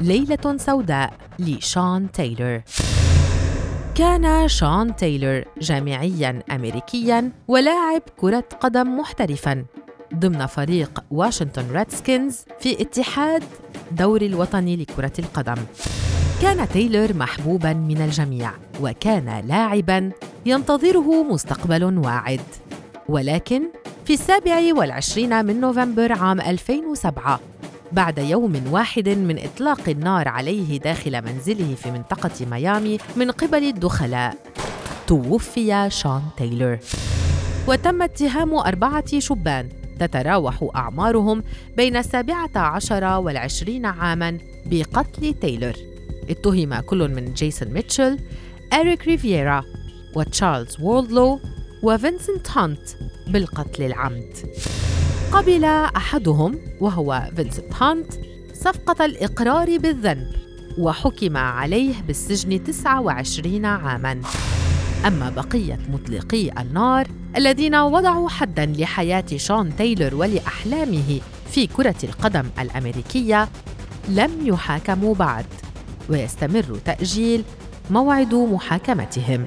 ليلة سوداء لشون تايلور. كان شون تايلور جامعياً أمريكياً ولاعب كرة قدم محترفاً. ضمن فريق واشنطن ريدسكنز في اتحاد دوري الوطني لكرة القدم. كان تايلور محبوباً من الجميع وكان لاعباً ينتظره مستقبل واعد. ولكن في السابع والعشرين من نوفمبر عام 2007 بعد يوم واحد من إطلاق النار عليه داخل منزله في منطقة ميامي من قبل الدخلاء. توفي شون تايلور. وتم اتهام أربعة شبان تتراوح أعمارهم بين السابعة عشر والعشرين عاماً بقتل تايلور. اتهم كل من جيسون ميتشل إريك ريفيرا وتشارلز وولدلو وفينسنت هانت بالقتل العمد. قبل أحدهم وهو فينسنت هانت صفقة الإقرار بالذنب وحكم عليه بالسجن 29 عاماً. أما بقية مطلقي النار الذين وضعوا حداً لحياة شون تايلور ولأحلامه في كرة القدم الأمريكية لم يحاكموا بعد ويستمر تأجيل موعد محاكمتهم.